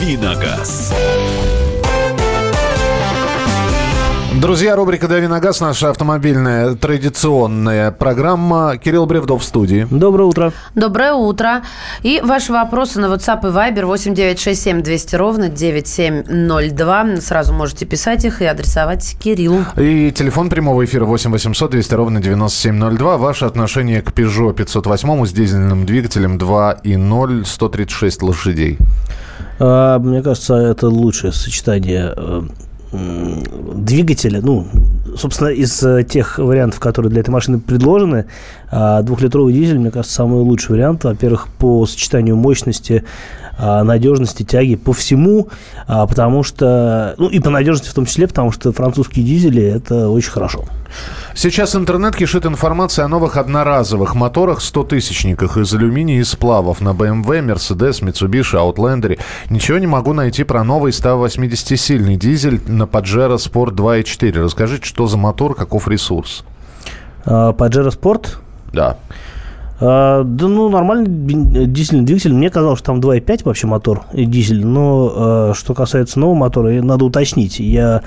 «Давиногаз». Друзья, рубрика «Дави на газ», наша автомобильная традиционная программа. Кирилл Бревдов в студии. Доброе утро. Доброе утро. И ваши вопросы на WhatsApp и Viber 8967 200 ровно 9702. Сразу можете писать их и адресовать Кириллу. И телефон прямого эфира 8 800 200 ровно 9702. Ваше отношение к Peugeot 508 с дизельным двигателем 2.0 136 лошадей. А, мне кажется, это лучшее сочетание э, двигателя, ну, собственно, из э, тех вариантов, которые для этой машины предложены, а, двухлитровый дизель, мне кажется, самый лучший вариант. Во-первых, по сочетанию мощности, а, надежности, тяги, по всему, а, потому что, ну, и по надежности в том числе, потому что французские дизели – это очень хорошо. Сейчас интернет кишит информацией о новых одноразовых моторах 100-тысячниках из алюминия и сплавов на BMW, Mercedes, Mitsubishi, Outlander. Ничего не могу найти про новый 180-сильный дизель на Pajero Sport 2.4. Расскажите, что за мотор, каков ресурс? Pajero Sport? Да. А, да, ну, нормальный дизельный двигатель. Мне казалось, что там 2.5 вообще мотор и дизель. Но а, что касается нового мотора, надо уточнить. Я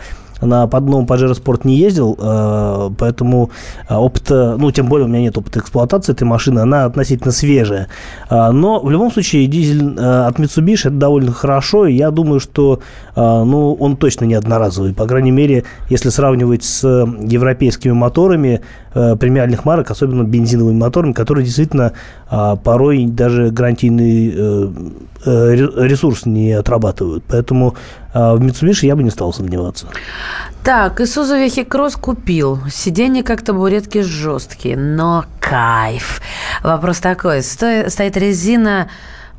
на подном Pajero Sport не ездил, э, поэтому э, опыта, ну, тем более у меня нет опыта эксплуатации этой машины, она относительно свежая. Э, но в любом случае дизель от Mitsubishi это довольно хорошо, и я думаю, что ну, он точно не одноразовый. По крайней мере, если сравнивать с европейскими моторами премиальных марок, особенно бензиновыми моторами, которые действительно порой даже гарантийный ресурс не отрабатывают. Поэтому в Mitsubishi я бы не стал сомневаться. Так, Isuzu Вехикросс купил. Сиденья как табуретки жесткие, но кайф. Вопрос такой. Сто... Стоит резина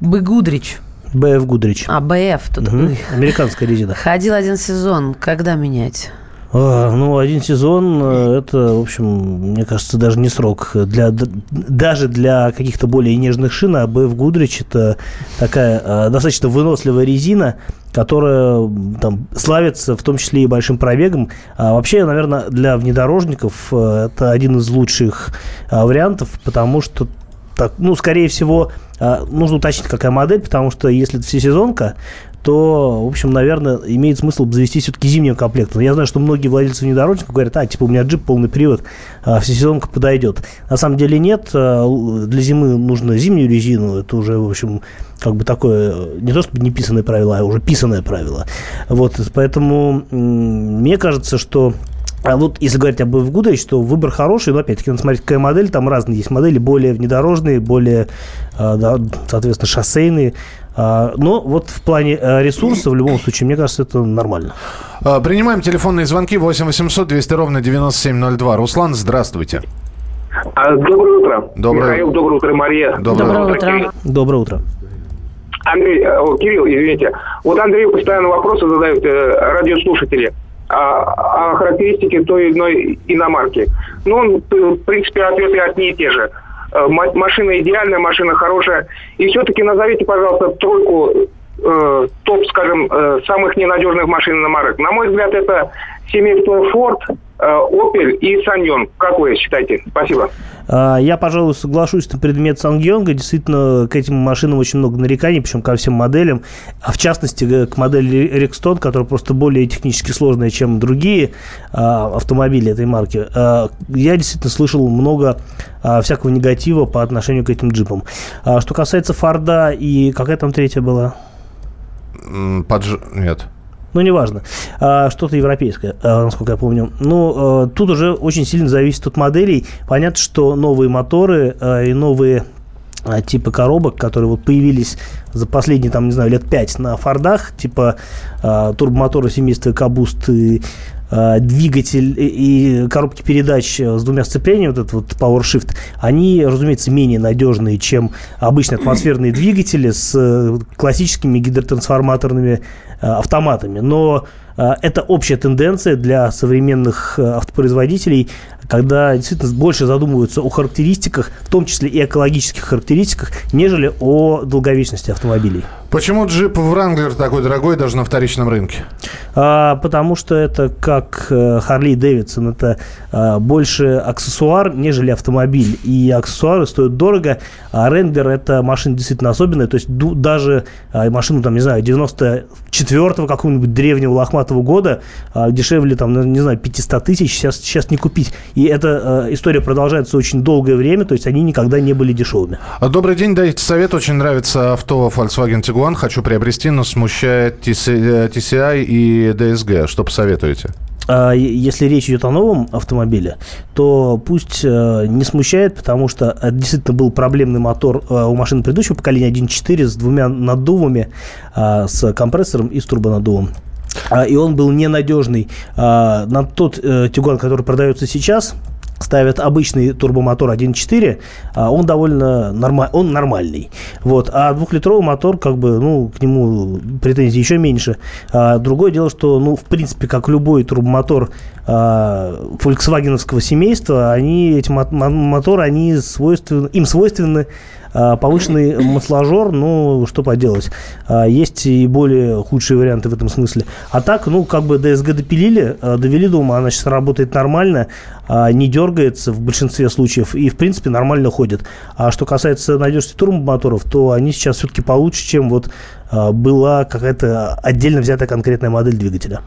Быгудрич. БФ Гудрич. А, БФ. Тут... Угу. Американская резина. Ходил один сезон. Когда менять? А, ну, один сезон, э, это, в общем, мне кажется, даже не срок. Для, даже для каких-то более нежных шин, а BF Goodrich это такая а, достаточно выносливая резина, которая там славится в том числе и большим пробегом. А вообще, наверное, для внедорожников э, это один из лучших вариантов, потому что так, ну, скорее всего, нужно уточнить, какая модель, потому что если это всесезонка, то, в общем, наверное, имеет смысл завести все-таки зимнего комплекта. Но я знаю, что многие владельцы внедорожников говорят, а, типа, у меня джип полный привод, а всесезонка подойдет. На самом деле нет. А, для зимы нужно зимнюю резину. Это уже, в общем, как бы такое, не то чтобы не писанное правило, а уже писанное правило. Вот, поэтому мне кажется, что а вот если говорить об Эвгудович, что выбор хороший, но опять-таки надо смотреть, какая модель. Там разные есть модели, более внедорожные, более, да, соответственно, шоссейные. А, но вот в плане э, ресурсов, в любом случае, мне кажется, это нормально. А, принимаем телефонные звонки 8 800 200 ровно 9702. Руслан, здравствуйте. А, доброе утро. Доброе. Михаил, доброе утро, Мария. Доброе, доброе утро. Кирилл. Доброе утро. Андрей, э, о, Кирилл, извините. Вот Андрей постоянно вопросы задают э, радиослушатели о, о характеристике той или иной иномарки. Ну, он, в принципе, ответы одни и те же. Э, машина идеальная, машина хорошая. И все-таки назовите, пожалуйста, тройку э, топ, скажем, э, самых ненадежных машин на марок. На мой взгляд, это семейство Ford, э, Opel и Саньон. Как вы считаете? Спасибо. А, я, пожалуй, соглашусь на предмет Сангьонга. Действительно, к этим машинам очень много нареканий, причем ко всем моделям. А в частности, э, к модели Rexton, которая просто более технически сложная, чем другие а, автомобили этой марки. А, я действительно слышал много всякого негатива по отношению к этим джипам. Что касается Форда и какая там третья была? Подж... Нет ну, неважно, а, что-то европейское, а, насколько я помню. Ну, а, тут уже очень сильно зависит от моделей. Понятно, что новые моторы и новые типы коробок, которые вот появились за последние, там, не знаю, лет пять на Фордах, типа э, турбомоторы семейства Кабуст и двигатель и, коробки передач с двумя сцеплениями, вот этот вот Power они, разумеется, менее надежные, чем обычные атмосферные двигатели с классическими гидротрансформаторными Э, автоматами. Но э, это общая тенденция для современных э, автопроизводителей, когда действительно больше задумываются о характеристиках, в том числе и экологических характеристиках, нежели о долговечности автомобилей. Почему джип Wrangler такой дорогой даже на вторичном рынке? А, потому что это как Харли Дэвидсон, это а, больше аксессуар, нежели автомобиль. И аксессуары стоят дорого, а Ренглер это машина действительно особенная. То есть даже а, машину, там, не знаю, 94-го какого-нибудь древнего лохматого года а, дешевле, там, не знаю, 500 тысяч сейчас, сейчас не купить. И эта а, история продолжается очень долгое время, то есть они никогда не были дешевыми. Добрый день, дайте совет. Очень нравится авто Volkswagen Tiguan. Хочу приобрести, но смущает TCI и DSG. Что посоветуете? А, если речь идет о новом автомобиле, то пусть э, не смущает, потому что действительно был проблемный мотор э, у машины предыдущего поколения 1.4 с двумя наддувами, а, с компрессором и с турбонаддувом. А, и он был ненадежный. На тот э, Тигуан, который продается сейчас, ставят обычный турбомотор 1.4, а он довольно норма, он нормальный. Вот. А двухлитровый мотор, как бы, ну, к нему претензий еще меньше. А другое дело, что, ну, в принципе, как любой турбомотор а, фольксвагеновского семейства, они, эти моторы, они свойственны, им свойственны повышенный масложор, ну, что поделать. А, есть и более худшие варианты в этом смысле. А так, ну, как бы ДСГ допилили, а, довели до ума, она сейчас работает нормально, не дергается в большинстве случаев и, в принципе, нормально ходит. А что касается надежности турбомоторов, то они сейчас все-таки получше, чем вот была какая-то отдельно взятая конкретная модель двигателя.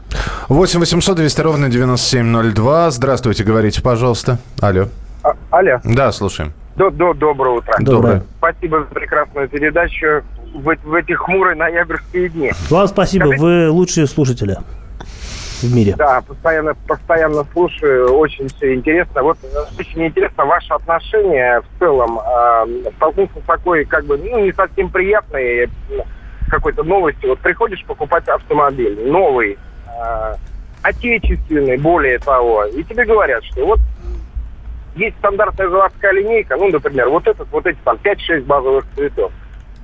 8 800 200 ровно 9702. Здравствуйте, говорите, пожалуйста. Алло. А, алло. Да, слушаем. До, до, доброе утро. Доброе. Спасибо за прекрасную передачу в, в эти хмурые ноябрьские дни. Вам спасибо, Скажите... вы лучшие слушатели в мире. Да, постоянно, постоянно слушаю, очень все интересно. Вот очень интересно ваше отношение в целом. Э, столкнулся с такой, как бы, ну, не совсем приятной какой-то новостью. Вот приходишь покупать автомобиль новый, э, отечественный, более того, и тебе говорят, что вот есть стандартная заводская линейка, ну, например, вот этот, вот эти там 5-6 базовых цветов.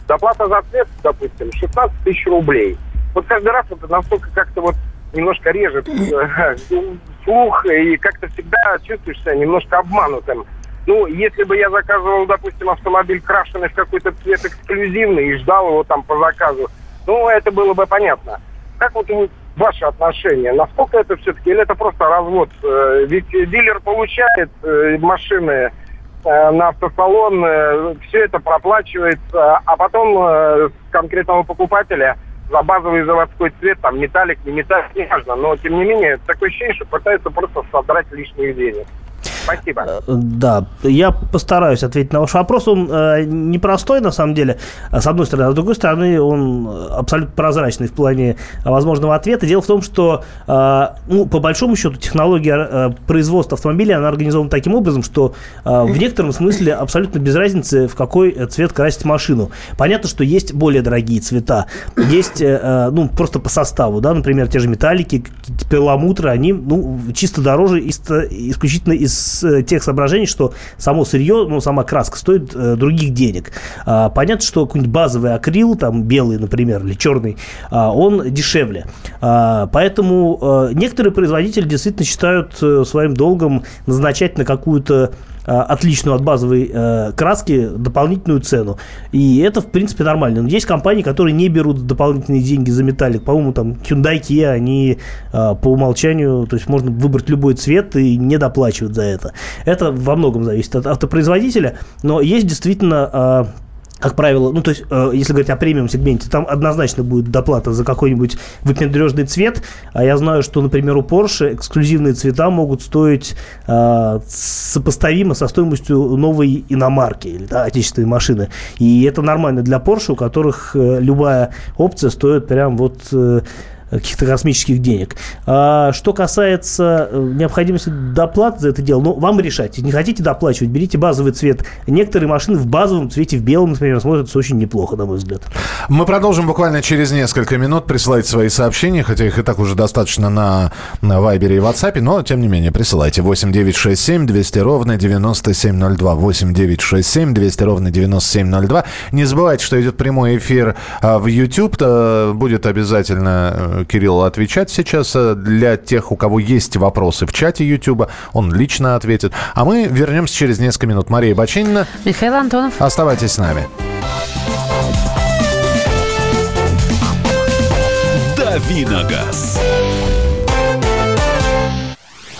Доплата за цвет, допустим, 16 тысяч рублей. Вот каждый раз это настолько как-то вот немножко режет э, слух, и как-то всегда чувствуешь себя немножко обманутым. Ну, если бы я заказывал, допустим, автомобиль крашеный в какой-то цвет эксклюзивный и ждал его там по заказу, ну, это было бы понятно. Как вот ваши отношения? Насколько это все-таки, или это просто развод? Э, ведь дилер получает э, машины э, на автосалон, все это проплачивается, а потом конкретного покупателя за базовый заводской цвет, там металлик, не металлик, не важно, но тем не менее такое ощущение, что пытаются просто содрать лишних денег. Спасибо. Э, да, я постараюсь ответить на ваш вопрос. Он э, непростой, на самом деле, с одной стороны. А с другой стороны, он абсолютно прозрачный в плане возможного ответа. Дело в том, что, э, ну, по большому счету, технология э, производства автомобиля, она организована таким образом, что э, в некотором смысле абсолютно без разницы, в какой цвет красить машину. Понятно, что есть более дорогие цвета. Есть, э, э ну, просто по составу, да, например, те же металлики, перламутры, они, ну, чисто дороже исключительно из Э, тех соображений, что само сырье, ну, сама краска стоит э, других денег. А, понятно, что какой-нибудь базовый акрил, там, белый, например, или черный, а, он дешевле. А, поэтому а, некоторые производители действительно считают а, своим долгом назначать на какую-то Э, отличную от базовой э, краски дополнительную цену. И это, в принципе, нормально. Но есть компании, которые не берут дополнительные деньги за металлик. По-моему, там Hyundai, Kia, они э, по умолчанию, то есть можно выбрать любой цвет и не доплачивать за это. Это во многом зависит от автопроизводителя. Но есть действительно э, как правило, ну, то есть, э, если говорить о премиум-сегменте, там однозначно будет доплата за какой-нибудь выпендрежный цвет, а я знаю, что, например, у Porsche эксклюзивные цвета могут стоить э, сопоставимо со стоимостью новой иномарки или да, отечественной машины. И это нормально для Porsche, у которых э, любая опция стоит прям вот... Э, каких-то космических денег. А, что касается э, необходимости доплаты за это дело, ну, вам решать. Не хотите доплачивать, берите базовый цвет. Некоторые машины в базовом цвете, в белом, например, смотрятся очень неплохо, на мой взгляд. Мы продолжим буквально через несколько минут. Присылайте свои сообщения, хотя их и так уже достаточно на, на Вайбере и WhatsApp, но, тем не менее, присылайте. 8 9 6 7 200 ровно 9702. 8 9 6 7 200 ровно 9702. Не забывайте, что идет прямой эфир а, в YouTube. Будет обязательно Кирилл отвечать сейчас э, для тех, у кого есть вопросы в чате YouTube. Он лично ответит. А мы вернемся через несколько минут. Мария Бачинина. Михаил Антонов. Оставайтесь с нами. Давиногаз.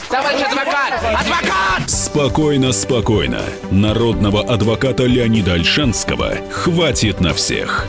Товарищ адвокат! Адвокат! Спокойно, спокойно. Народного адвоката Леонида Альшанского хватит на всех.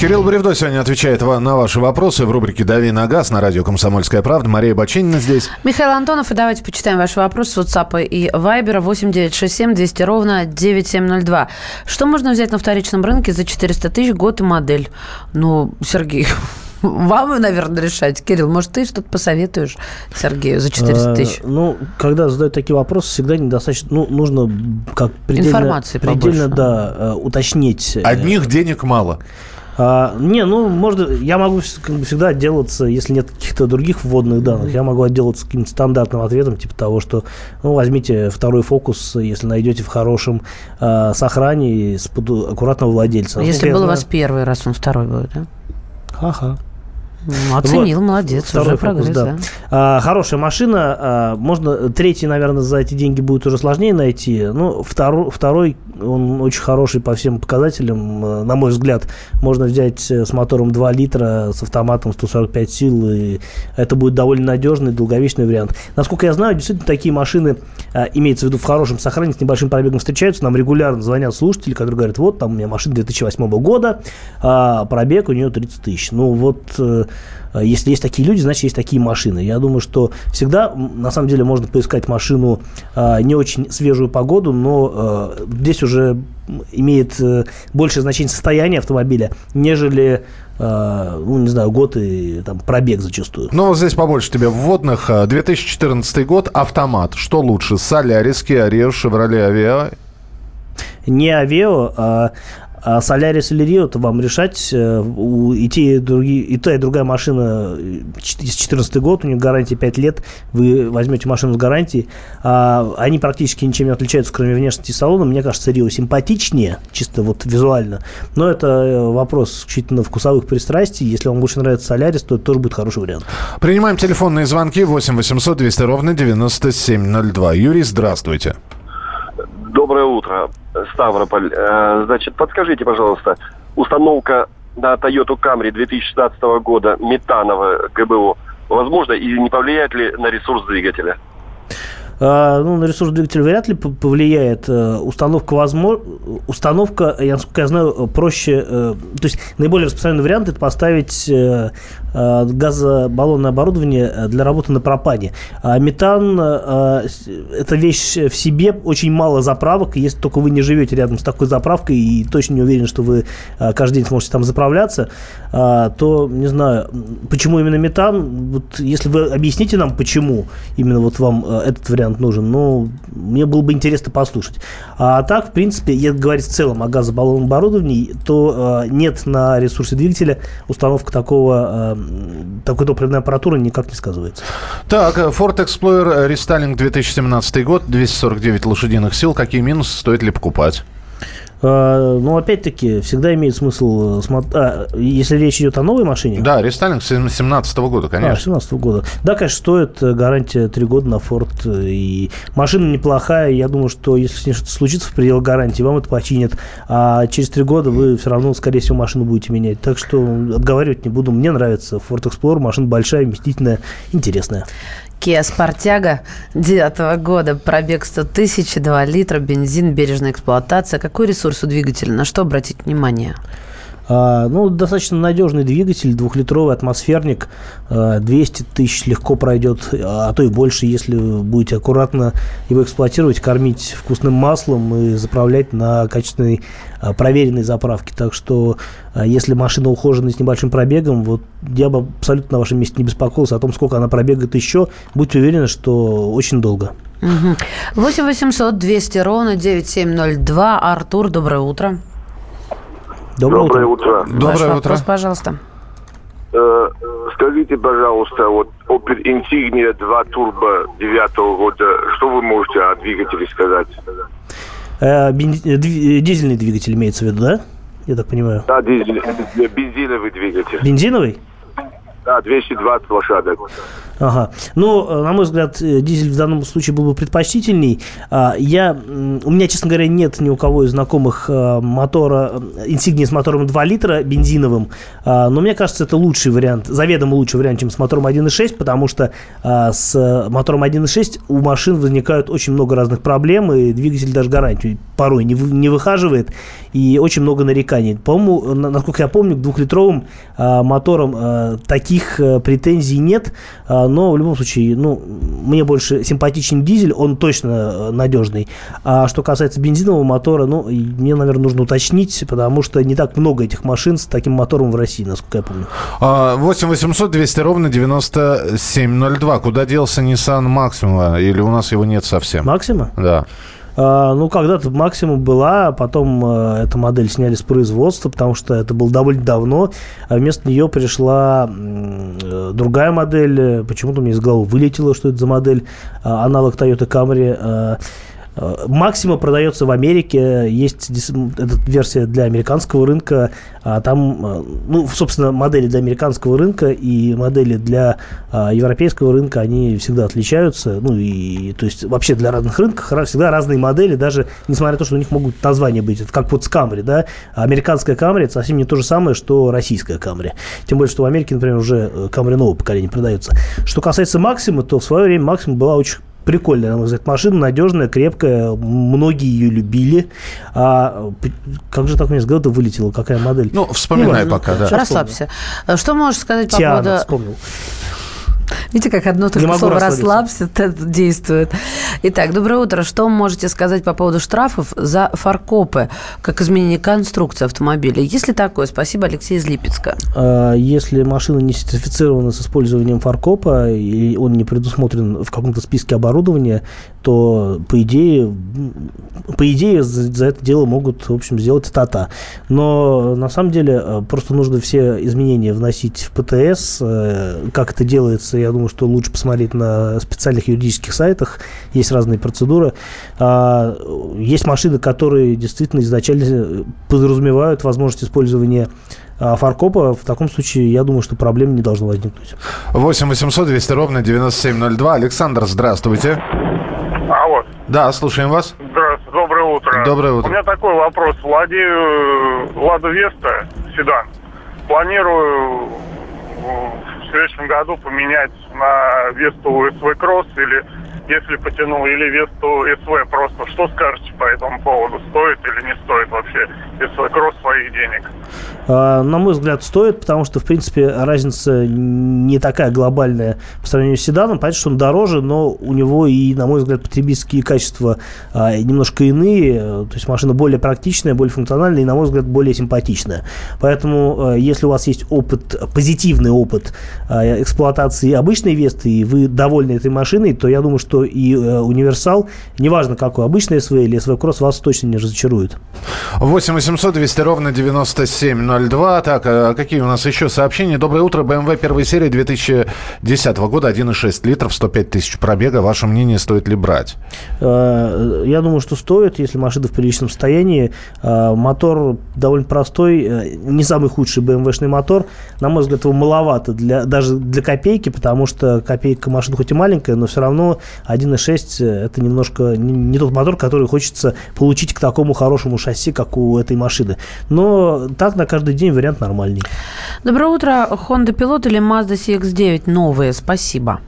Кирилл Бревдо сегодня отвечает на ваши вопросы в рубрике «Дави на газ» на радио «Комсомольская правда». Мария Бочинина здесь. Михаил Антонов, и давайте почитаем ваши вопросы с WhatsApp и Viber 8967 200 ровно 9702. Что можно взять на вторичном рынке за 400 тысяч год и модель? Ну, Сергей, вам, наверное, решать. Кирилл, может, ты что-то посоветуешь Сергею за 400 тысяч? Э, Ну, когда задают такие вопросы, всегда недостаточно, ну, нужно как предельно, Информации предельно побольше. да, э, уточнить. э, Одних денег мало. А, не, ну, можно, я могу как бы всегда отделаться, если нет каких-то других вводных данных, я могу отделаться каким-то стандартным ответом, типа того, что, ну, возьмите второй фокус, если найдете в хорошем а, сохране с аккуратного владельца. Если Насколько был у вас первый раз, он второй будет, да? Ха-ха. Оценил, молодец, Второй уже фокус, прогресс, да. да. А, хорошая машина. а, можно третий, наверное, за эти деньги будет уже сложнее найти. Ну, второй, второй он очень хороший по всем показателям. э, На мой взгляд, можно взять э, с мотором 2 литра, с автоматом 145 сил. И это будет довольно надежный, долговечный вариант. Насколько я знаю, действительно, такие машины, а, имеется в виду в хорошем сохранении, с небольшим пробегом встречаются. Нам регулярно звонят слушатели, которые говорят, вот, там у меня машина 2008 года, а пробег у нее 30 тысяч. Ну, вот э, если есть такие люди, значит, есть такие машины. Я думаю, что всегда, на самом деле, можно поискать машину а, не очень свежую погоду, но а, здесь уже имеет э, большее значение состояние автомобиля, нежели, а, ну, не знаю, год и там пробег зачастую. Ну, вот здесь побольше тебе вводных. А, 2014 год, автомат. Что лучше? Солярис, Kia Rio, Chevrolet Aveo? Не Авео, а а Солярис или Рио, это вам решать. Э, У, и, те, и, другие, и та, и другая машина э, ч- из 2014 год, у них гарантия 5 лет. Вы возьмете машину с гарантией. А, они практически ничем не отличаются, кроме внешности салона. Мне кажется, Рио симпатичнее, чисто вот визуально. Но это э, вопрос исключительно вкусовых пристрастий. Если вам больше нравится Солярис, то это тоже будет хороший вариант. Принимаем телефонные звонки 8 800 200 ровно 9702. Юрий, здравствуйте. Доброе утро, Ставрополь. Э, Значит, подскажите, пожалуйста, установка на Toyota Camry 2016 года метановая ГБО возможно и не повлияет ли на ресурс двигателя? А, ну, на ресурс двигателя вряд ли повлияет. Э, Установка возможно, установка, я, насколько я знаю, проще. э, То есть наиболее распространенный вариант это поставить газобаллонное оборудование э, для работы на пропане. А метан э, это вещь в себе, очень мало заправок. Если только вы не живете рядом с такой заправкой и точно не уверен, что вы э, каждый день сможете там заправляться, то не знаю, почему именно метан. Вот если вы объясните нам, почему именно вот вам э, этот вариант нужен, ну, мне было бы интересно послушать. А так, в принципе, если говорить в целом о газобаллонном оборудовании, то э, нет на ресурсе двигателя установка такого, э, такой топливной аппаратуры никак не сказывается. Так, э, Ford Explorer рестайлинг 2017 год, 249 лошадиных сил. Какие минусы, стоит ли покупать? Э, ну, опять-таки, всегда имеет смысл, э, а, если речь идет о новой машине, Да, рестайлинг 2017 года, А, конечно. 17 года. Да, конечно, стоит э, гарантия 3 года на Ford. И машина неплохая. Я думаю, что если с ней что-то случится в пределах гарантии, вам это починят. А через 3 года вы все равно, скорее всего, машину будете менять. Так что отговаривать не буду. Мне нравится Ford Explorer. Машина большая, вместительная, интересная. Kia Sportago 9 года, пробег 100 тысяч, 2 литра, бензин, бережная эксплуатация. Какой ресурс у двигателя? На что обратить внимание? А, ну, достаточно надежный двигатель, двухлитровый атмосферник, а, 200 тысяч легко пройдет, а то и больше, если будете аккуратно его эксплуатировать, кормить вкусным маслом и заправлять на качественной а, проверенной заправке. Так что, а, если машина ухоженная с небольшим пробегом, вот я бы абсолютно на вашем месте не беспокоился о том, сколько она пробегает еще. Будьте уверены, что очень долго. Мгм. 8 800 200 ровно 9702. Артур, доброе утро. Доброе, утро. утро. Ваш Доброе утро. вопрос, пожалуйста. Э, Скажите, пожалуйста, вот Opel Insignia 2 Turbo 9 года, что вы можете о двигателе сказать? Э, бен- э, э, дизельный двигатель имеется в виду, да? Я так понимаю. Да, дизель, э, бензиновый двигатель. Бензиновый? Да, 220 лошадок. Ага. Ну, э, на мой взгляд, э, дизель в данном случае был бы предпочтительней. А, Я, у меня, честно говоря, нет ни у кого из знакомых э, мотора, инсигнии с мотором 2 литра бензиновым, А, но мне кажется, это лучший вариант, заведомо лучший вариант, чем с мотором 1.6, потому что а, с мотором 1.6 у машин возникают очень много разных проблем, и двигатель даже гарантию порой не, не выхаживает, и очень много нареканий. По-моему, на- насколько я помню, к двухлитровым моторам таких претензий нет, но в любом случае, ну, мне больше симпатичен дизель, он точно а, надежный. А что касается бензинового мотора, ну, мне, наверное, нужно уточнить, потому что не так много этих машин с таким мотором в России, насколько я помню. А, 8 800 200 ровно 9702. Куда делся Nissan Maxima? Или у нас его нет совсем? Максима? Да. А, ну, когда-то максимум была, а потом э, эту модель сняли с производства, потому что это было довольно давно, а вместо нее пришла э, другая модель. Почему-то мне из головы вылетело, что это за модель, а, аналог Toyota Camry. Э, Максима продается в Америке, есть эта версия для американского рынка, а там, э, ну, собственно, модели для американского рынка и модели для а, европейского рынка, они всегда отличаются, ну, и, то есть, вообще для разных рынков всегда разные модели, даже несмотря на то, что у них могут названия быть, это как вот с Camry, да, американская Camry это совсем не то же самое, что российская Camry, тем более, что в Америке, например, уже э, Camry нового поколения продается. Что касается Максима, то в свое время Максима была очень прикольная, на мой взгляд, машина, надежная, крепкая, многие ее любили. А как же так у меня с головы вылетело, какая модель? Ну, вспоминай Неважно. пока, да. Расслабься. Что можешь сказать по Тиана, поводу... вспомнил. Видите, как одно только слово. «расслабься» действует. Итак, доброе утро. Что вы можете сказать по поводу штрафов за фаркопы, как изменение конструкции автомобиля? Есть ли такое? Спасибо, Алексей из Липецка. А, Если машина не сертифицирована с использованием фаркопа и он не предусмотрен в каком-то списке оборудования, то по идее, по идее за, за это дело могут, в общем, сделать ТАТА. Но на самом деле э, просто нужно все изменения вносить в ПТС. Э, Как это делается, я думаю, что лучше посмотреть на специальных юридических сайтах. Есть разные процедуры. А, Есть машины, которые действительно изначально подразумевают возможность использования а, фаркопа. В таком случае, я думаю, что проблем не должно возникнуть. 8 800 200 ровно 9702. Александр, здравствуйте. Алло, Да, слушаем вас. здравствуйте, доброе утро. Доброе утро. У меня такой вопрос. Владею э, Лада Веста, седан. Планирую в следующем году поменять на Весту СВ Кросс или если потянул, или Весту СВ просто. Что скажете по этому поводу? Стоит или не стоит вообще СВ Кросс своих денег? А, На мой взгляд, стоит, потому что, в принципе, разница не такая глобальная по сравнению с седаном. Понятно, что он дороже, но у него и, на мой взгляд, потребительские качества а, немножко иные. То есть машина более практичная, более функциональная и, на мой взгляд, более симпатичная. Поэтому, а, если у вас есть опыт, позитивный опыт эксплуатации обычной Весты, и вы довольны этой машиной, то я думаю, что и э, универсал, неважно какой, обычный СВ или СВ Кросс, вас точно не разочарует. 8 800 200 ровно 9702. Так, а какие у нас еще сообщения? Доброе утро. BMW первой серии 2010 года. 1,6 литров, 105 тысяч пробега. Ваше мнение, стоит ли брать? Э, Я думаю, что стоит, если машина в приличном состоянии. Э, Мотор довольно простой, э, не самый худший BMW-шный мотор. На мой взгляд, его маловато для, даже для копейки, потому что копейка машина хоть и маленькая, но все равно 1.6 это немножко не, не тот мотор, который хочется получить к такому хорошему шасси, как у этой машины. Но так на каждый день вариант нормальный. Доброе утро. Honda Pilot или Mazda CX-9 новые? Спасибо.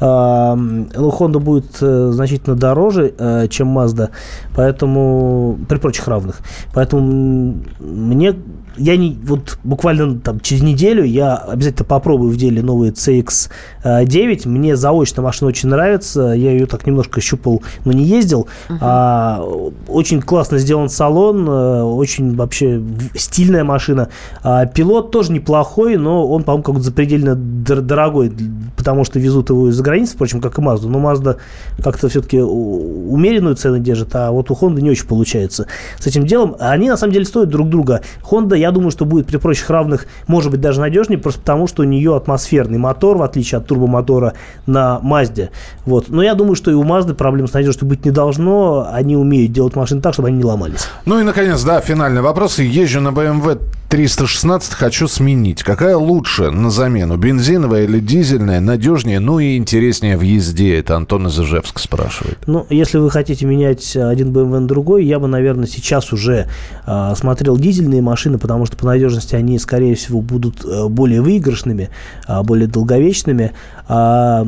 А, Ну, Honda будет э, значительно дороже, э, чем Mazda, поэтому при прочих равных. Поэтому мне я не вот буквально там через неделю я обязательно попробую в деле новый CX9. Мне заочно машина очень нравится. Я ее так немножко щупал, но не ездил. А, очень классно сделан салон, э, очень вообще стильная машина. А, пилот тоже неплохой, но он, по-моему, как-то запредельно дор- дорогой, потому что везут его из-за границы, впрочем, как и Mazda, но Mazda как-то все-таки умеренную цену держит, а вот у Honda не очень получается с этим делом. Они, на самом деле, стоят друг друга. Honda, я думаю, что будет при прочих равных, может быть, даже надежнее, просто потому, что у нее атмосферный мотор, в отличие от турбомотора на Mazda. Вот. Но я думаю, что и у Mazda проблем с надежностью быть не должно. Они умеют делать машины так, чтобы они не ломались. Ну и, наконец, да, финальный вопрос. Езжу на BMW 316, хочу сменить. Какая лучше на замену? Бензиновая или дизельная? Надежнее, ну и интереснее в езде. Это Антон из Ижевска спрашивает. Ну, если вы хотите менять один BMW на другой, я бы, наверное, сейчас уже э, смотрел дизельные машины, потому что по надежности они, скорее всего, будут э, более выигрышными, э, более долговечными. А,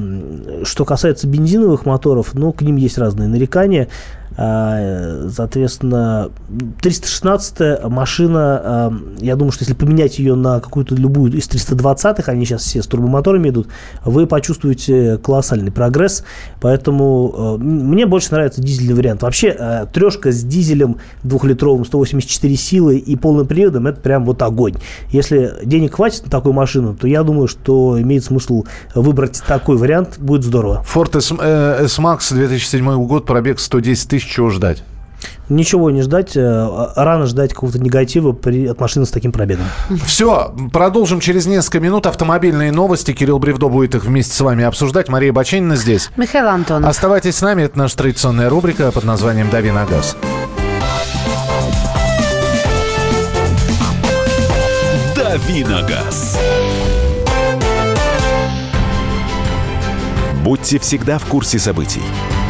что касается бензиновых моторов, ну, к ним есть разные нарекания. А, соответственно, 316 машина, а, я думаю, что если поменять ее на какую-то любую из 320-х, они сейчас все с турбомоторами идут, вы почувствуете колоссальный прогресс. Поэтому а, мне больше нравится дизельный вариант. Вообще, трешка с дизелем двухлитровым 184 силы и полным приводом, это прям вот огонь. Если денег хватит на такую машину, то я думаю, что имеет смысл выбрать такой вариант, будет здорово. Ford S-Max 2007 год, пробег 110 тысяч чего ждать? Ничего не ждать. Э, рано ждать какого-то негатива при, от машины с таким пробегом. Все, продолжим через несколько минут. Автомобильные новости. Кирилл Бревдо будет их вместе с вами обсуждать. Мария Баченина здесь. Михаил Антонов. Оставайтесь с нами. Это наша традиционная рубрика под названием «Дави на газ». «Дави на газ». Будьте всегда в курсе событий.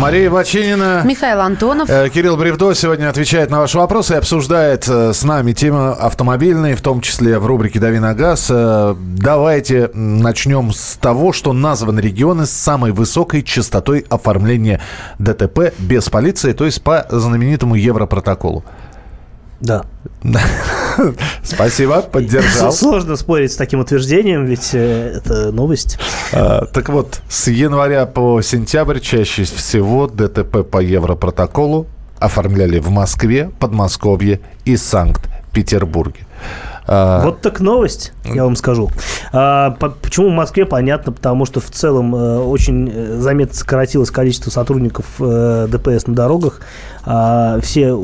Мария Бачинина. Михаил Антонов. Э, Кирилл Бревдо сегодня отвечает на ваши вопросы и обсуждает э, с нами темы автомобильные, в том числе в рубрике «Дави на газ». Э, давайте начнем с того, что названы регионы с самой высокой частотой оформления ДТП без полиции, то есть по знаменитому Европротоколу. Да. Спасибо, поддержал. Сложно спорить с таким утверждением, ведь э, это новость. А, так вот, с января по сентябрь чаще всего ДТП по Европротоколу оформляли в Москве, Подмосковье и Санкт-Петербурге. А... Вот так новость, я вам скажу. А, по, почему в Москве, понятно, потому что в целом э, очень э, заметно сократилось количество сотрудников э, ДПС на дорогах. А, все,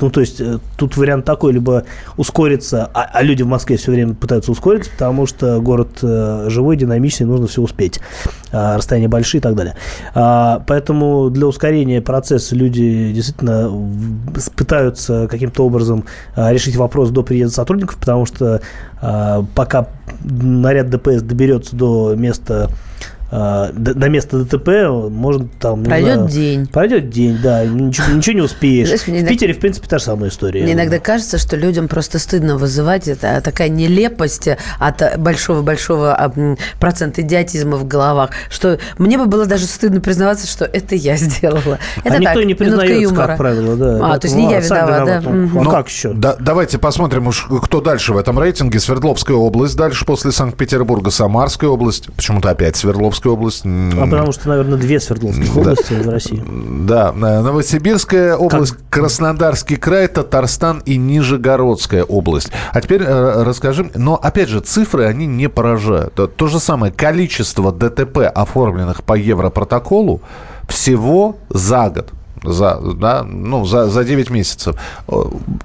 ну, то есть, тут вариант такой, либо ускориться, а, а люди в Москве все время пытаются ускориться, потому что город живой, динамичный, нужно все успеть. А, расстояния большие и так далее. А, поэтому для ускорения процесса люди действительно пытаются каким-то образом а, решить вопрос до приезда сотрудников, потому что пока наряд ДПС доберется до места э, до, места ДТП может там... Пройдет знаю, день. Пройдет день, да, ничего, ничего не успеешь. Знаешь, в Питере, в принципе, та же самая история. Мне иногда кажется, что людям просто стыдно вызывать это, такая нелепость от большого-большого процента идиотизма в головах, что мне бы было даже стыдно признаваться, что это я сделала. Это а так, никто не признается, как правило, да. А, то есть не я виноват, да? Ну, ну, как еще? Да, давайте посмотрим уж, кто дальше в этом рейтинге. Свердловская область дальше после Санкт-Петербурга, Самарская область, почему-то опять Свердловская Свердловская область. А потому что, наверное, две Свердловских да. области в России. Да, Новосибирская область, как? Краснодарский край, Татарстан и Нижегородская область. А теперь э, расскажи, но опять же, цифры, они не поражают. То, то же самое количество ДТП, оформленных по Европротоколу, всего за год за, да, ну, за, за 9 месяцев.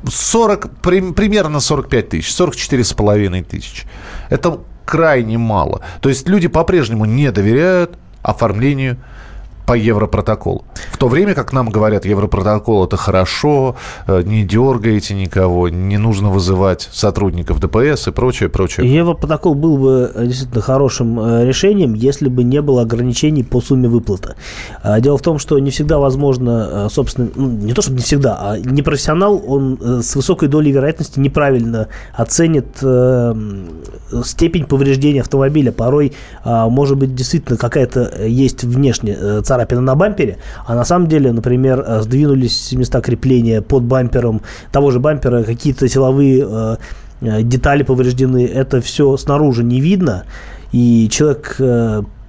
40, при, примерно 45 тысяч, 44 с половиной тысяч. Это крайне мало. То есть люди по-прежнему не доверяют оформлению по Европротоколу. В то время как нам говорят, Европротокол это хорошо, э, не дергаете никого, не нужно вызывать сотрудников ДПС и прочее, прочее. Европротокол был бы э, действительно хорошим э, решением, если бы не было ограничений по сумме выплаты. А, дело в том, что не всегда возможно, собственно, ну, не то чтобы не всегда, а непрофессионал, он с высокой долей вероятности неправильно оценит степень повреждения автомобиля. Порой, а, может быть, действительно какая-то есть внешне царапина на бампере, а на самом деле, например, э, сдвинулись места крепления под бампером того же бампера, какие-то силовые э, э, детали повреждены, это все снаружи не видно, и человек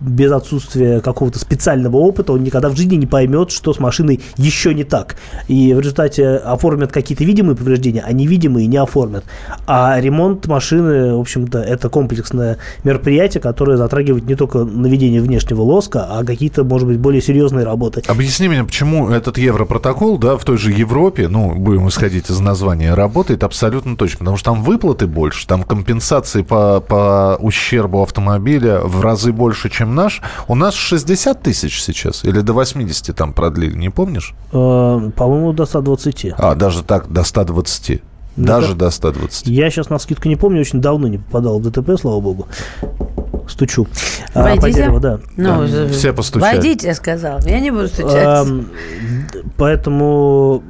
без отсутствия какого-то специального опыта он никогда в жизни не поймет, что с машиной еще не так. И в результате оформят какие-то видимые повреждения, а невидимые не оформят. А ремонт машины, в общем-то, это комплексное мероприятие, которое затрагивает не только наведение внешнего лоска, а какие-то, может быть, более серьезные работы. Объясни мне, почему этот Европротокол, да, в той же Европе, ну, будем исходить из названия, работает абсолютно точно, потому что там выплаты больше, там компенсации по, по ущербу автомобиля в разы больше, чем чем наш. У нас 60 тысяч сейчас или до 80 там продлили, не помнишь? Э, по-моему, до 120. А, даже так, до 120. Ну, даже до 120. Я сейчас на скидку не помню, очень давно не попадал в ДТП, слава богу. Стучу. Войдите. А, по дереву, да. Ну, да. Все постучали. Войдите, я сказал. Я не буду стучать. А, поэтому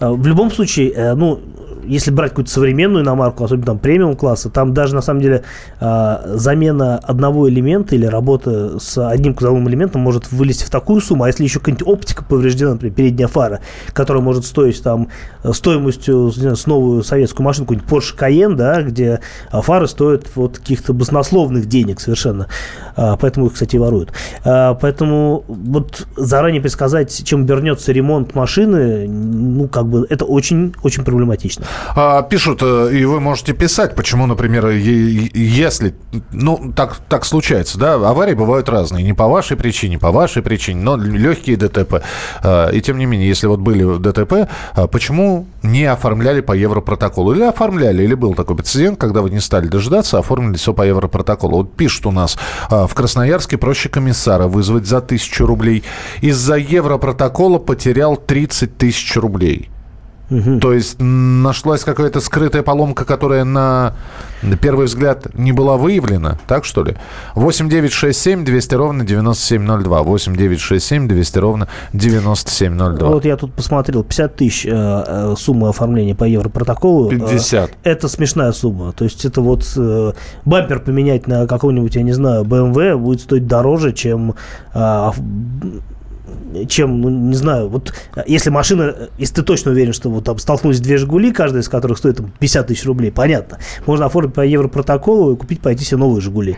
э, в любом случае, э, ну, если брать какую-то современную иномарку, особенно там премиум класса, там даже на самом деле э, замена одного элемента или работа с одним кузовым элементом может вылезти в такую сумму, а если еще какая-нибудь оптика повреждена, например, передняя фара, которая может стоить там стоимостью знаю, с новую советскую машину, какой-нибудь Porsche Cayenne, да, где фары стоят вот каких-то баснословных денег совершенно, а, поэтому их, кстати, воруют. А, поэтому вот заранее предсказать, чем вернется ремонт машины, ну, как бы это очень-очень проблематично. А, пишут, э, и вы можете писать, почему, например, если, ну, так, так случается, да, аварии бывают разные, не по вашей причине, по вашей причине, но легкие ДТП. А, и тем не менее, если вот были ДТП, а почему не оформляли по Европротоколу? Или оформляли, или был такой прецедент, когда вы не стали дожидаться, оформили все по Европротоколу. Вот пишут у нас, в Красноярске проще комиссара вызвать за тысячу рублей. Из-за Европротокола потерял 30 тысяч рублей. Угу. То есть нашлась какая-то скрытая поломка, которая на первый взгляд не была выявлена, так что ли? 8 9 6 7 200 ровно 9702. 8 9 6 7 200 ровно 9702. Вот я тут посмотрел, 50 тысяч э, э, сумма оформления по Европротоколу. 50. Э, это смешная сумма. То есть это вот э, бампер поменять на какого-нибудь, я не знаю, BMW будет стоить дороже, чем э, чем, ну, не знаю, вот если машина, если ты точно уверен, что вот там столкнулись две «Жигули», каждая из которых стоит там, 50 тысяч рублей, понятно. Можно оформить по европротоколу и купить, пойти себе новые «Жигули».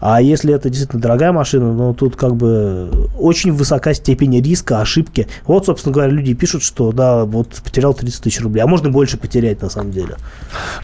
А если это действительно дорогая машина, ну, тут как бы очень высока степень риска, ошибки. Вот, собственно говоря, люди пишут, что, да, вот потерял 30 тысяч рублей, а можно больше потерять на самом деле.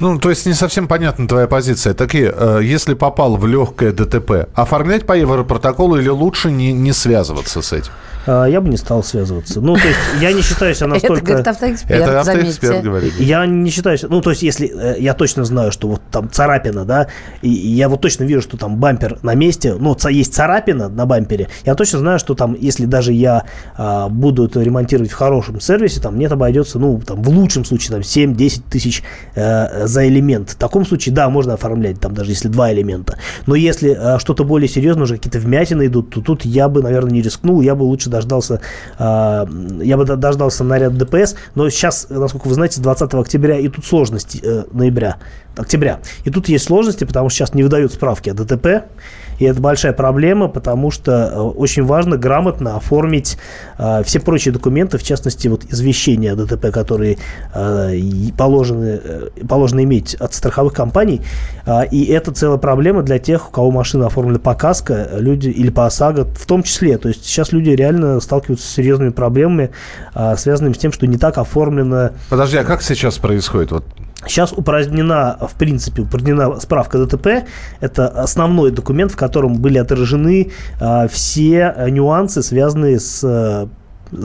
Ну, то есть не совсем понятна твоя позиция. Такие, э, если попал в легкое ДТП, оформлять по европротоколу или лучше не, не связываться с этим? А, я бы не стал связываться. Ну, то есть, я не считаю себя настолько... Это говорит автоэксперт, Это автоэксперт говорит. Я не считаю себя... Ну, то есть, если э, я точно знаю, что вот там царапина, да, и я вот точно вижу, что там бампер на месте, ну, есть царапина на бампере, я точно знаю, что там, если даже я а, буду это ремонтировать в хорошем сервисе, там, мне это обойдется, ну, там, в лучшем случае, там, 7-10 тысяч э, за элемент. В таком случае, да, можно оформлять, там, даже если два элемента. Но если э, что-то более серьезное, уже какие-то вмятины идут, то тут я бы, наверное, не рискнул, я бы лучше дождался, а, я бы дождался наряд ДПС, но сейчас, насколько вы знаете, 20 октября и тут сложности, э, ноября, октября, и тут есть сложности, потому что сейчас не выдают справки о ДТП, и это большая проблема, потому что э, очень важно грамотно оформить э, все прочие документы, в частности, вот извещения о ДТП, которые э, положены, э, положено иметь от страховых компаний. Э, и это целая проблема для тех, у кого машина оформлена по КАСКО, люди или по ОСАГО в том числе. То есть сейчас люди реально сталкиваются с серьезными проблемами, э, связанными с тем, что не так оформлено... Подожди, а как сейчас происходит? Вот Сейчас упразднена, в принципе, упразднена справка ДТП. Это основной документ, в котором были отражены э, все нюансы, связанные с э,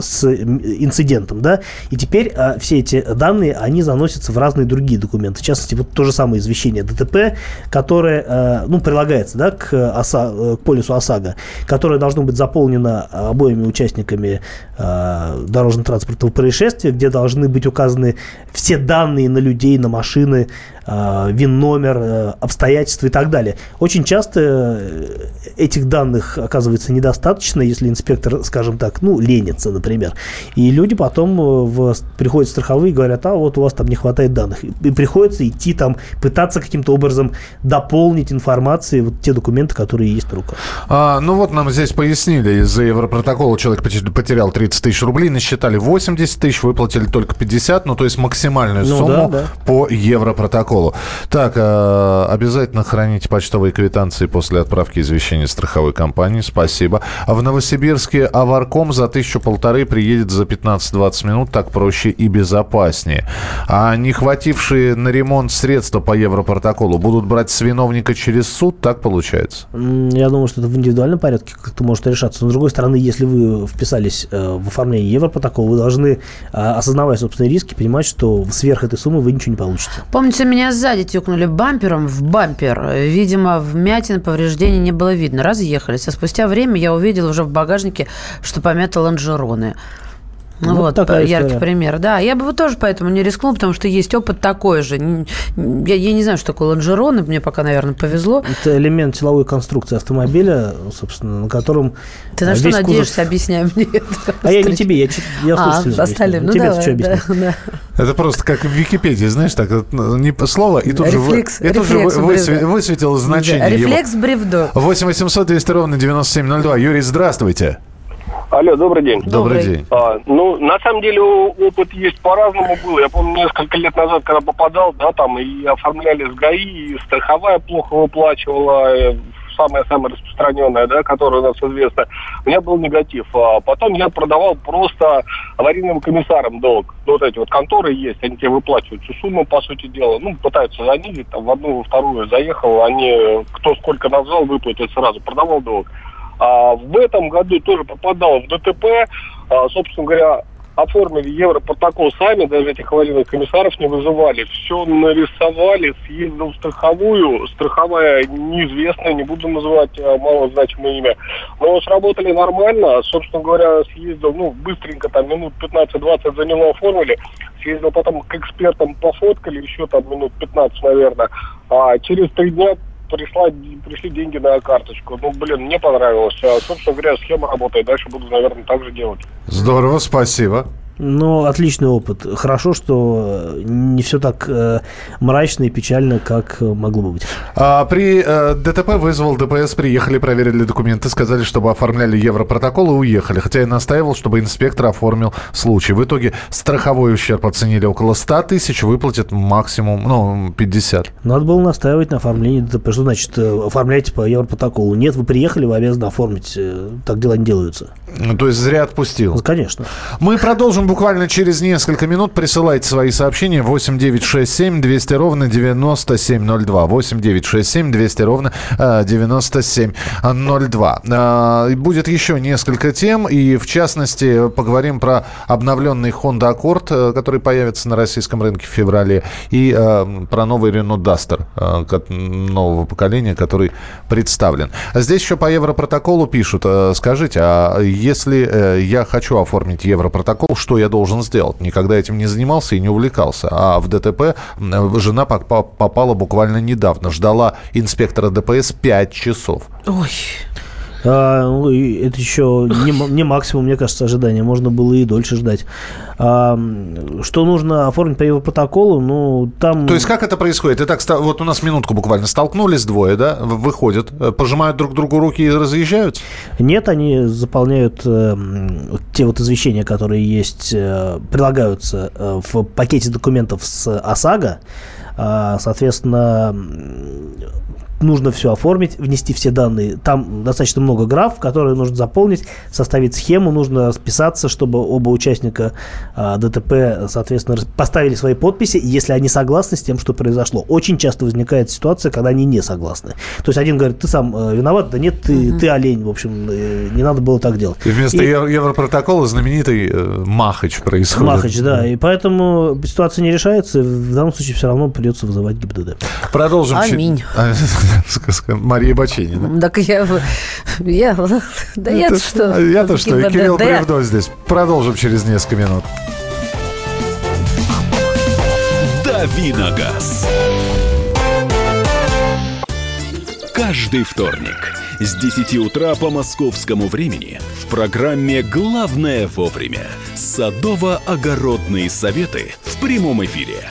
с инцидентом, да, и теперь а, все эти данные, они заносятся в разные другие документы. В частности, вот то же самое извещение ДТП, которое, а, ну, прилагается, да, к, ОСА, к полису ОСАГО, которое должно быть заполнено обоими участниками а, дорожно-транспортного происшествия, где должны быть указаны все данные на людей, на машины, а, ВИН-номер, э, обстоятельства и так далее. Очень часто э, этих данных оказывается недостаточно, если инспектор, скажем так, ну, ленится, например. И люди потом э, в, приходят страховые и говорят, а вот у вас там не хватает данных. И приходится идти там, пытаться каким-то образом дополнить информацией вот те документы, которые есть на руках. А, ну вот нам здесь пояснили, из-за Европротокола человек потерял 30 тысяч рублей, насчитали 80 тысяч, выплатили только 50, ну то есть максимальную ну, сумму да, да. по Европротоколу школу. Так, э, обязательно храните почтовые квитанции после отправки извещения страховой компании. Спасибо. А в Новосибирске Аварком за тысячу полторы приедет за 15-20 минут. Так проще и безопаснее. А не хватившие на ремонт средства по Европротоколу будут брать с виновника через суд? Так получается? Я думаю, что это в индивидуальном порядке как-то может решаться. Но, с другой стороны, если вы вписались э, в оформление Европротокола, вы должны, э, осознавая собственные риски, понимать, что сверх этой суммы вы ничего не получите. Помните, меня сзади тюкнули бампером в бампер. Видимо, вмятин, повреждений не было видно. Разъехались. А спустя время я увидел уже в багажнике, что помято лонжероны. Ну, вот, вот яркий история. пример. Да, я бы вот тоже поэтому не рискнул, потому что есть опыт такой же. Я, я не знаю, что такое лонжероны, мне пока, наверное, повезло. Это элемент силовой конструкции автомобиля, собственно, на котором Ты на что надеешься, кузов... объясняй мне это. А я не тебе, я, я а, остальным. Ну, тебе давай, что объяснять? Да, да. Это просто как в Википедии, знаешь, так ну, не слово, и тут рефлекс, же, и тут рефлекс же высве, высветилось значение да, Рефлекс бревдо. 8 800 200 ровно 9702. Юрий, здравствуйте. Алло, добрый день. Добрый, день. А, ну, на самом деле опыт есть по-разному был. Я помню, несколько лет назад, когда попадал, да, там и оформляли с ГАИ, и страховая плохо выплачивала, самая-самая распространенная, да, которая у нас известна, у меня был негатив. А потом я продавал просто аварийным комиссарам долг. Ну, вот эти вот конторы есть, они тебе выплачивают всю сумму, по сути дела. Ну, пытаются занизить, там, в одну, во вторую заехал, они кто сколько назвал, выплатят сразу. Продавал долг. А в этом году тоже попадал в ДТП. А, собственно говоря, оформили европротокол сами, даже этих аварийных комиссаров не вызывали. Все нарисовали, съездил в страховую. Страховая неизвестная, не буду называть а, малозначимое имя. Но сработали нормально. Собственно говоря, съездил, ну, быстренько, там, минут 15-20 за него оформили. Съездил потом к экспертам, пофоткали, еще там минут 15, наверное. А через три дня пришла, пришли деньги на карточку. Ну, блин, мне понравилось. А, собственно говоря, схема работает. Дальше буду, наверное, так же делать. Здорово, спасибо. Ну, отличный опыт. Хорошо, что не все так э, мрачно и печально, как могло бы быть. А, при э, ДТП вызвал ДПС, приехали, проверили документы, сказали, чтобы оформляли европротокол и уехали. Хотя я настаивал, чтобы инспектор оформил случай. В итоге страховой ущерб оценили около 100 тысяч, выплатят максимум, ну, 50. Надо было настаивать на оформлении ДТП. Что значит э, оформляйте по европротоколу? Нет, вы приехали, вы обязаны оформить. Э, так дела не делаются. Ну, то есть зря отпустил. Ну, конечно. Мы продолжим буквально через несколько минут. Присылайте свои сообщения 8 9 6 7 200 ровно 9702. 8 9 6 7 200 ровно 9702. А, будет еще несколько тем. И в частности поговорим про обновленный Honda Accord, э, который появится на российском рынке в феврале. И э, про новый Renault Duster э, нового поколения, который представлен. Здесь еще по Европротоколу пишут. Скажите, а если я хочу оформить Европротокол, что я должен сделать. Никогда этим не занимался и не увлекался. А в ДТП жена попала буквально недавно. Ждала инспектора ДПС 5 часов. Ой. А, ну, это еще не, не максимум, мне кажется, ожидания. Можно было и дольше ждать. А, что нужно оформить по его протоколу? Ну, там... То есть как это происходит? Итак, вот у нас минутку буквально. Столкнулись двое, да? Выходят, э, пожимают друг другу руки и разъезжаются? Нет, они заполняют э, те вот извещения, которые есть, э, прилагаются э, в пакете документов с ОСАГО. Э, соответственно, нужно все оформить, внести все данные. Там достаточно много граф, которые нужно заполнить, составить схему, нужно расписаться, чтобы оба участника а, ДТП, соответственно, поставили свои подписи, если они согласны с тем, что произошло. Очень часто возникает ситуация, когда они не согласны. То есть один говорит, ты сам э, виноват, да нет, ты, ты олень, в общем, э, не надо было так делать. И вместо И- Европротокола знаменитый э, Махач происходит. Махач, да. И поэтому ситуация не решается. В данном случае все равно придется вызывать ГИБДД. Продолжим. Аминь. Сказка Мария Баченина. Так я... я да я Это- что? Я-то что, и. Кирилл Бревдо здесь. Продолжим через несколько минут. Давиногаз. Каждый вторник с 10 утра по московскому времени в программе «Главное вовремя» садово-огородные советы в прямом эфире.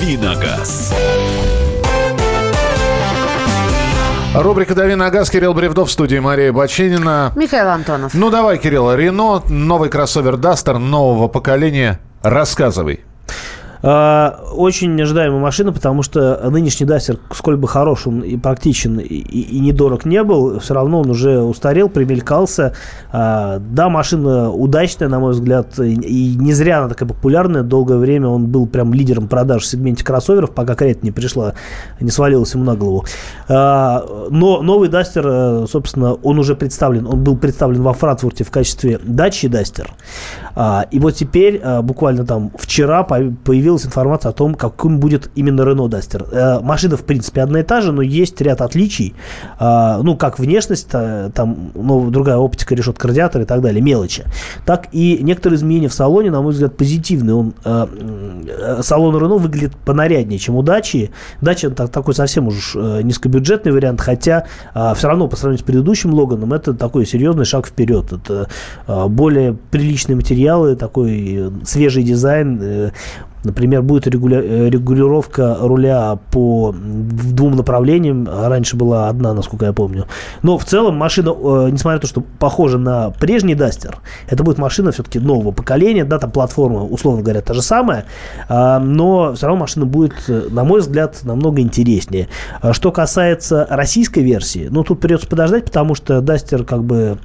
Давиногаз. Рубрика «Дави на газ», Кирилл Бревдов в студии Мария Баченина. Михаил Антонов. Ну давай, Кирилл, Рено, новый кроссовер Дастер нового поколения. Рассказывай. А, Очень ожидаемая машина, потому что нынешний Дастер, сколь бы хорош он и практичен, и, и- недорог не был, все равно он уже устарел, примелькался. А, Да, машина удачная, на мой взгляд, и не зря она такая популярная. Долгое время он был прям лидером продаж в сегменте кроссоверов, пока карета не пришла, не свалилась ему на голову. А, Но новый Дастер, э, собственно, он уже представлен, он был представлен во Франкфурте в качестве дачи Дастер. И вот теперь, буквально там вчера, по- появилась информация о том, каким будет именно Renault Duster. Э, Машина, в принципе, одна и та же, но есть ряд отличий. А, Ну, как внешность, та- там ну, другая оптика, решетка радиатора и так далее, мелочи. Так и некоторые изменения в салоне, на мой взгляд, позитивные. Он, э, э, салон Renault выглядит понаряднее, чем у Дачи. Дача так- такой совсем уж э, низкобюджетный вариант, хотя все равно по сравнению с предыдущим Логаном это такой серьезный шаг вперед. Это э, более приличные материалы, такой э, свежий дизайн. Например, будет регуля- э, регулировка руля по двум направлениям. Раньше была одна, насколько я помню. Но в целом машина, э, несмотря на то, что похожа на прежний Дастер, это будет машина все-таки нового поколения. Да, там платформа, условно говоря, та же самая. а, Но все равно машина будет, э, на мой взгляд, намного интереснее. А Что касается российской версии, ну, тут придется подождать, потому что Дастер как бы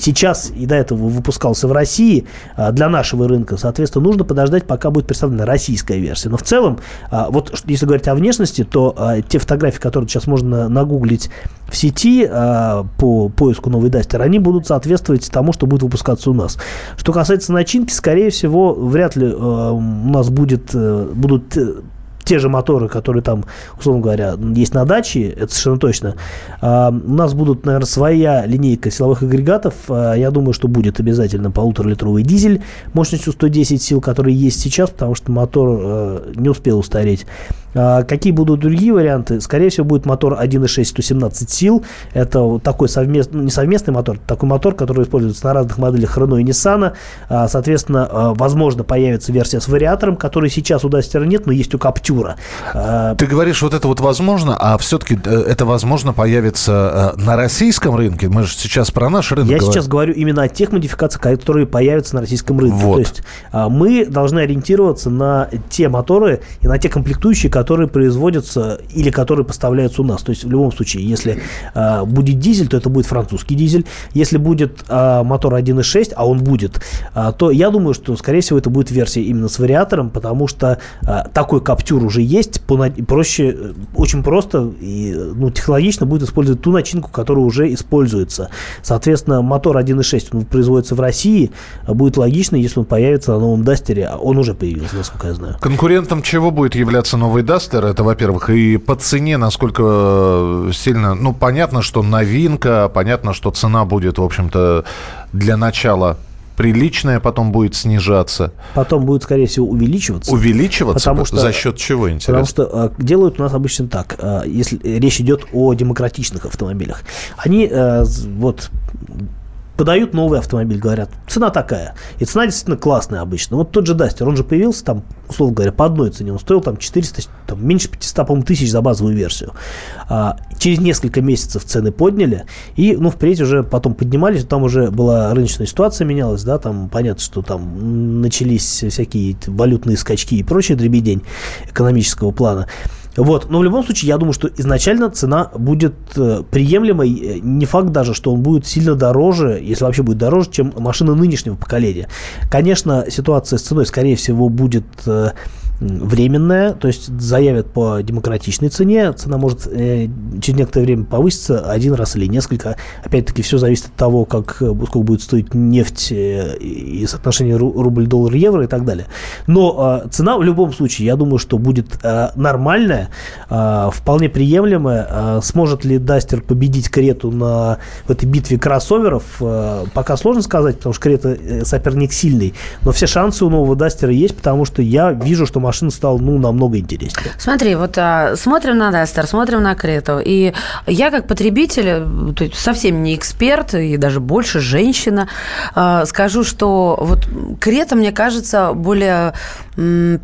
сейчас и до этого выпускался в России а, для нашего рынка. Соответственно, нужно подождать, пока будет представлена российская версия. Но в целом, а, вот если говорить о внешности, то а, те фотографии, которые сейчас можно нагуглить в сети а, по поиску новый Дастер, они будут соответствовать тому, что будет выпускаться у нас. Что касается начинки, скорее всего, вряд ли у нас будет, э, будут э, те же моторы, которые там, условно говоря, есть на даче, это совершенно точно. А, у нас будут, наверное, своя линейка силовых агрегатов. А, я думаю, что будет обязательно полуторалитровый дизель мощностью 110 сил, который есть сейчас, потому что мотор э, не успел устареть. А, какие будут другие варианты? Скорее всего, будет мотор 1.6 117 сил. Это такой совместный, не совместный мотор, такой мотор, который используется на разных моделях Renault и Nissan. А, соответственно, а, возможно, появится версия с вариатором, который сейчас у Duster нет, но есть у Captura. Ты говоришь, вот это вот возможно, а все-таки это возможно появится э, на российском рынке? Мы же сейчас про наш рынок Я говорим. сейчас говорю именно о тех модификациях, которые появятся на российском рынке. Вот. То есть мы должны ориентироваться на те моторы и на те комплектующие, которые производятся или которые поставляются у нас. То есть в любом случае, если а, будет дизель, то это будет французский дизель. Если будет а, мотор 1.6, а он будет, а, то я думаю, что, скорее всего, это будет версия именно с вариатором, потому что а, такой каптюр уже есть. Проще, э, очень просто и ну, технологично будет использовать ту начинку, которая уже используется. Соответственно, мотор 1.6 он производится в России. Будет логично, если он появится на новом Дастере. Он уже появился, насколько я знаю. Конкурентом чего будет являться новый Дастер? Это, во-первых, и по цене, насколько сильно... Ну, понятно, что новинка, понятно, что цена будет, в общем-то, для начала приличная потом будет снижаться. Потом будет, скорее всего, увеличиваться. Увеличиваться? Потому что, За счет чего, интересно? Потому что э, делают у нас обычно так, э, если речь идет о демократичных автомобилях. Они э, вот подают новый автомобиль, говорят, цена такая. И цена действительно классная обычно. Вот тот же Дастер, он же появился там, условно говоря, по одной цене. Он стоил там 400, там, меньше 500, по тысяч за базовую версию. А, через несколько месяцев цены подняли, и, ну, впредь уже потом поднимались, там уже была рыночная ситуация менялась, да, там понятно, что там начались всякие валютные скачки и прочее дребедень экономического плана. Вот. Но в любом случае, я думаю, что изначально цена будет э, приемлемой. Э, не факт даже, что он будет сильно дороже, если вообще будет дороже, чем машина нынешнего поколения. Конечно, ситуация с ценой, скорее всего, будет э, временная, то есть заявят по демократичной цене, цена может э, через некоторое время повыситься один раз или несколько. Опять-таки все зависит от того, как, сколько будет стоить нефть э, и соотношение рубль-доллар-евро и так далее. Но э, цена в любом случае, я думаю, что будет э, нормальная, э, вполне приемлемая. Э, сможет ли Дастер победить Крету на в этой битве кроссоверов, э, пока сложно сказать, потому что Крета э, соперник сильный. Но все шансы у нового Дастера есть, потому что я вижу, что машина стала, ну, намного интереснее. Смотри, вот а, смотрим на Дастер, смотрим на Крету, и я как потребитель, совсем не эксперт, и даже больше женщина, а, скажу, что вот Крета, мне кажется, более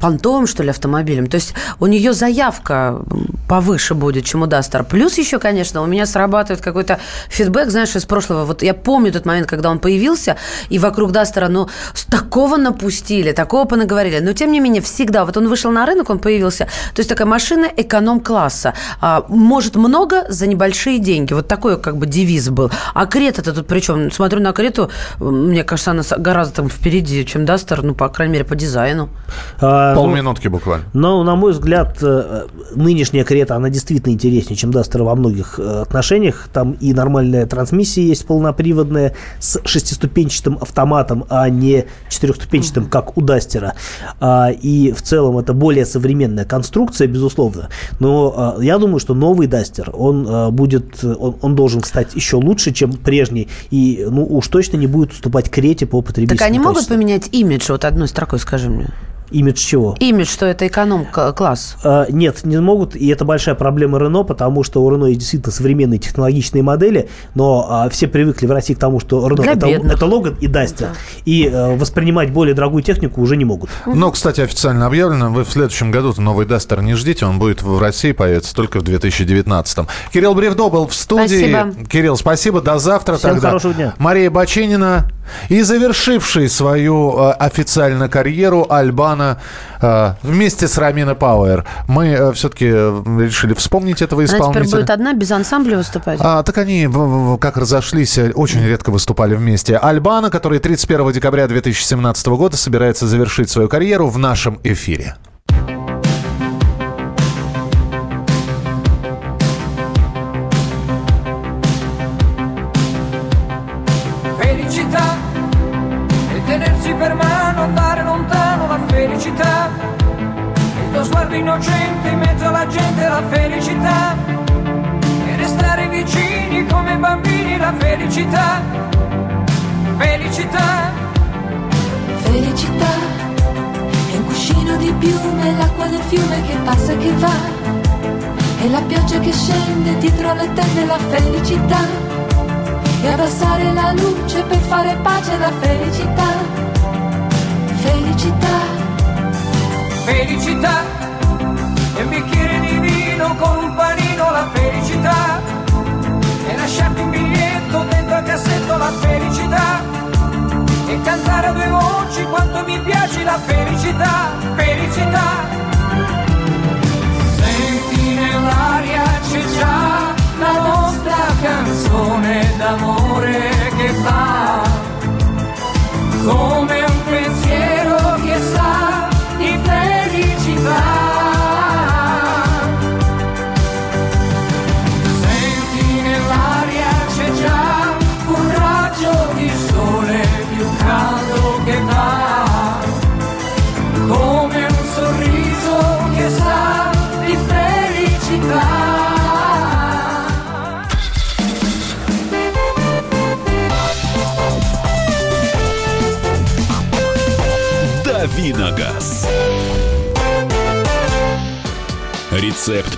понтовым, что ли, автомобилем. То есть у нее заявка повыше будет, чем у Дастер. Плюс еще, конечно, у меня срабатывает какой-то фидбэк, знаешь, из прошлого. Вот я помню тот момент, когда он появился, и вокруг Дастера, ну, такого напустили, такого понаговорили. Но, тем не менее, всегда, вот он вышел на рынок, он появился. То есть такая машина эконом-класса. А, может много за небольшие деньги. Вот такой как бы девиз был. А Крета-то тут причем, смотрю на Крету, мне кажется, она гораздо там впереди, чем Дастер, ну, по крайней мере, по дизайну. А, Полминутки буквально. Но, на мой взгляд, э, нынешняя Крета, она действительно интереснее, чем Дастер во многих э, отношениях. Там и нормальная трансмиссия есть полноприводная с шестиступенчатым автоматом, а не четырехступенчатым, как у Дастера. А, и в целом это более современная конструкция, безусловно. Но я думаю, что новый Дастер, он будет, он, он должен стать еще лучше, чем прежний. И, ну, уж точно не будет уступать Крете по потребительскому Так они качеству. могут поменять имидж? Вот одной строкой скажи мне. Имидж чего? Имидж, что это эконом-класс. А, нет, не могут, и это большая проблема Рено, потому что у Рено есть действительно современные технологичные модели, но а, все привыкли в России к тому, что Рено это, это Логан и Дастер, да. и а, воспринимать более дорогую технику уже не могут. Но, кстати, официально объявлено, вы в следующем году новый Дастер не ждите, он будет в России появиться только в 2019. Кирилл Бревдо был в студии. Спасибо. Кирилл, спасибо, до завтра Всем тогда. хорошего дня. Мария Бачинина и завершивший свою э, официальную карьеру Альбана э, вместе с Рамина Пауэр. Мы э, все-таки решили вспомнить этого исполнителя. Она теперь будет одна, без ансамбля выступать? А, так они, как разошлись, очень редко выступали вместе. Альбана, который 31 декабря 2017 года собирается завершить свою карьеру в нашем эфире. Fiume che passa e che va. E la pioggia che scende dietro le tende la felicità. E abbassare la luce per fare pace la felicità. Felicità. Felicità. E un bicchiere di vino con un panino la felicità. E lasciarti un biglietto dentro al cassetto la felicità. E cantare a due voci quanto mi piace la felicità, felicità.